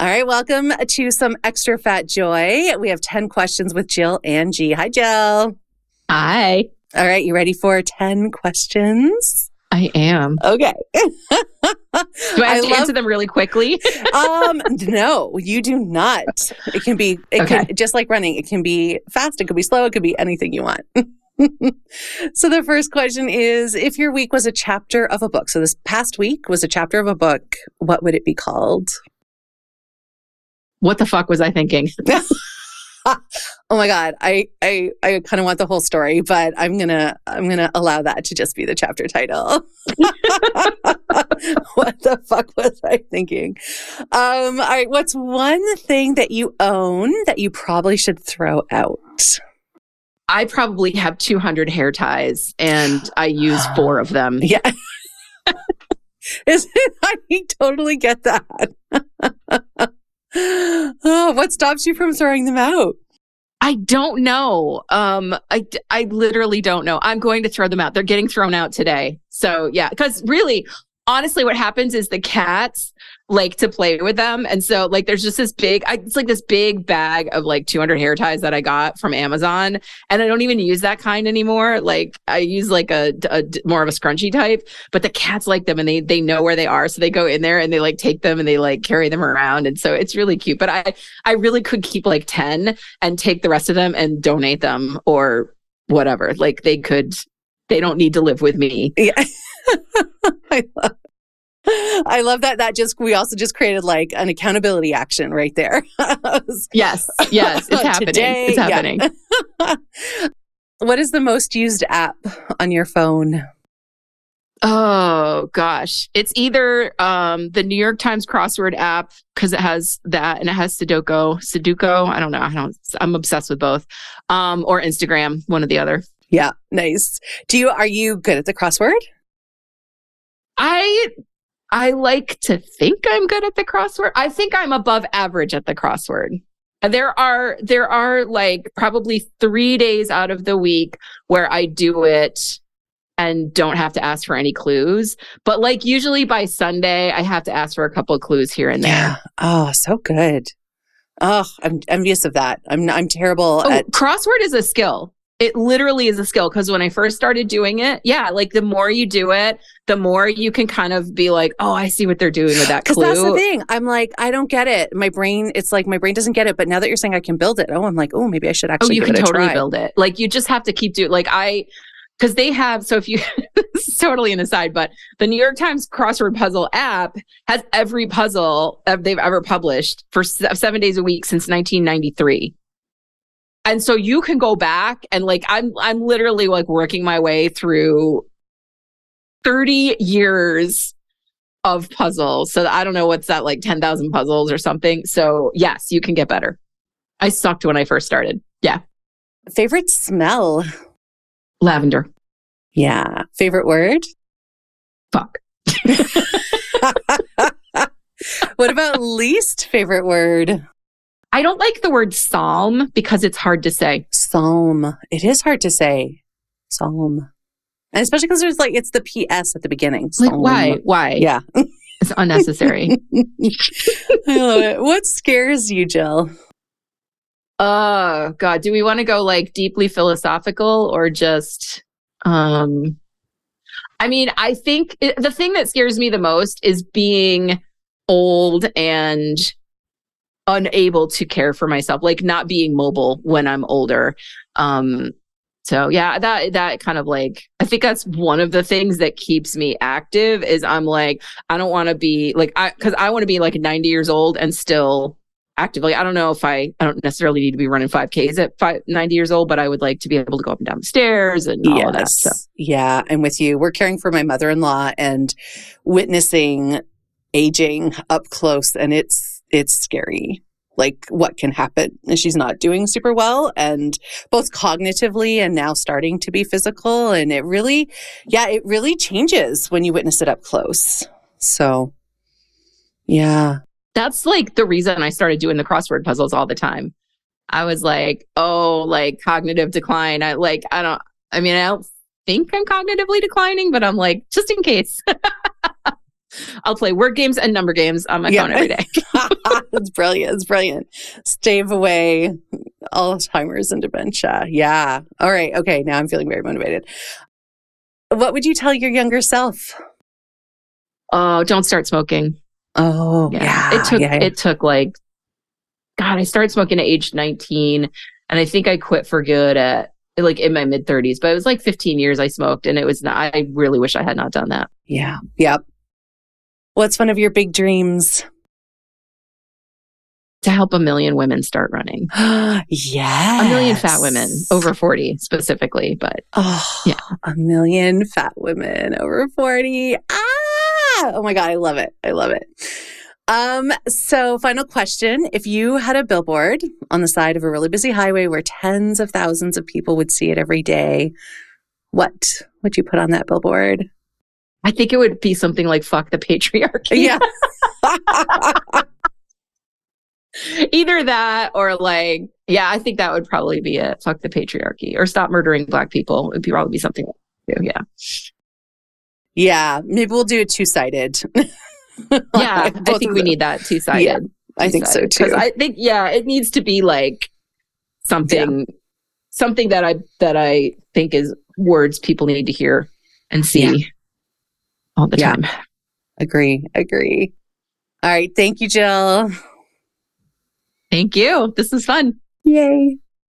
All right, welcome to some extra fat joy. We have 10 questions with Jill Angie. Hi, Jill. Hi. All right, you ready for 10 questions? I am. Okay. Do I have I to love- answer them really quickly? um, no, you do not. It can be, it Okay. can, just like running, it can be fast, it could be slow, it could be anything you want. so the first question is if your week was a chapter of a book, so this past week was a chapter of a book, what would it be called? What the fuck was I thinking? oh my god. I i i kind of want the whole story but i'm gonna i'm gonna allow that to just be the chapter title. What the fuck was i thinking? Um all right what's one thing that you own that you probably should throw out? I probably have 200 hair ties and I use four of them. yeah. Is it i totally get that oh what stops you from throwing them out I don't know. Um, I, I literally don't know. I'm going to throw them out. They're getting thrown out today. So yeah, because really, honestly, what happens is the cats like to play with them. And so like, there's just this big, I, it's like this big bag of like 200 hair ties that I got from Amazon. And I don't even use that kind anymore. Like I use like a, a more of a scrunchy type, but the cats like them and they, they know where they are. So they go in there and they like take them and they like carry them around. And so it's really cute, but I, I really could keep like 10 and take the rest of them and donate them or whatever. Like they could, they don't need to live with me. Yeah. I love I love that that just we also just created like an accountability action right there. Yes, yes, it's happening. Today, it's yeah. happening. what is the most used app on your phone? Oh gosh, it's either um, the New York Times crossword app because it has that and it has Sudoku. Sudoku, I don't know. I don't. I'm obsessed with both. Um, or Instagram, one or the other. Yeah, nice. Do you are you good at the crossword? I I like to think I'm good at the crossword. I think I'm above average at the crossword. There are there are like probably 3 days out of the week where I do it and don't have to ask for any clues, but like usually by Sunday I have to ask for a couple of clues here and there. Yeah. Oh, so good. Oh, I'm envious of that. I'm I'm terrible Oh, at crossword is a skill. It literally is a skill because when I first started doing it, yeah, like the more you do it, the more you can kind of be like, oh, I see what they're doing with that Because clue. that's the thing. I'm like, I don't get it. My brain, it's like my brain doesn't get it. But now that you're saying I can build it, oh, I'm like, oh, maybe I should actually. Oh, actually. you give can totally try. build it. Like you just have to keep doing like I because they have so if you this is totally an aside, but the New York Times crossword puzzle app has every puzzle that they've ever published for seven days a week since 1993. And so you can go back and like I'm I'm literally like working my way through 30 years of puzzles. So I don't know what's that like 10,000 puzzles or something. So yes, you can get better. I sucked when I first started. Yeah. Favorite smell? Lavender. Yeah. Favorite word? Fuck. what about least favorite word? I don't like the word psalm because it's hard to say. Psalm. It is hard to say. Psalm. And especially because there's like, it's the PS at the beginning. Like, why? Why? Yeah. It's unnecessary. I love it. What scares you, Jill? oh, God. Do we want to go like deeply philosophical or just, um, I mean, I think it, the thing that scares me the most is being old and unable to care for myself, like not being mobile when I'm older. Um, so yeah, that that kind of like I think that's one of the things that keeps me active is I'm like I don't want to be like I because I want to be like 90 years old and still active. Like I don't know if I I don't necessarily need to be running 5Ks at five, 90 years old, but I would like to be able to go up and down the stairs and all of that stuff. Yeah, I'm with you. We're caring for my mother-in-law and witnessing aging up close and it's it's scary. Like what can happen. And She's not doing super well and both cognitively and now starting to be physical and it really yeah, it really changes when you witness it up close. So yeah. That's like the reason I started doing the crossword puzzles all the time. I was like, oh, like cognitive decline. I like I don't I mean I don't think I'm cognitively declining, but I'm like just in case. I'll play word games and number games on my Yeah. phone every day. it's brilliant. It's brilliant. Stave away Alzheimer's and dementia. Yeah. All right. Okay. Now I'm feeling very motivated. What would you tell your younger self? Oh, don't start smoking. Oh, yeah. it took yeah. it took like God, I started smoking at age 19 and I think I quit for good at like in my mid 30s, but it was like 15 years I smoked and it was not, I really wish I had not done that. yeah. Yep. What's one of your big dreams? To help a million women start running. yes. A million fat women over 40 specifically, but Oh, Yeah. A million fat women over 40. Ah! Oh my God. I love it. I love it. Um, so final question. If you had a billboard on the side of a really busy highway where tens of thousands of people would see it every day, what would you put on that billboard? I think it would be something like fuck the patriarchy. Yeah. Either that or like, yeah, I think that would probably be it. Fuck the patriarchy or stop murdering black people. Would be probably be something like. Yeah. yeah. Maybe we'll do it two sided. Yeah. I think we need that two sided. Yeah, I think so too. I think, yeah, it needs to be like something, something that I, that I think is words people need to hear and see Yeah. All the Yeah. time. agree. Agree. All right. Thank you, Jill. Thank you. This is fun. Yay.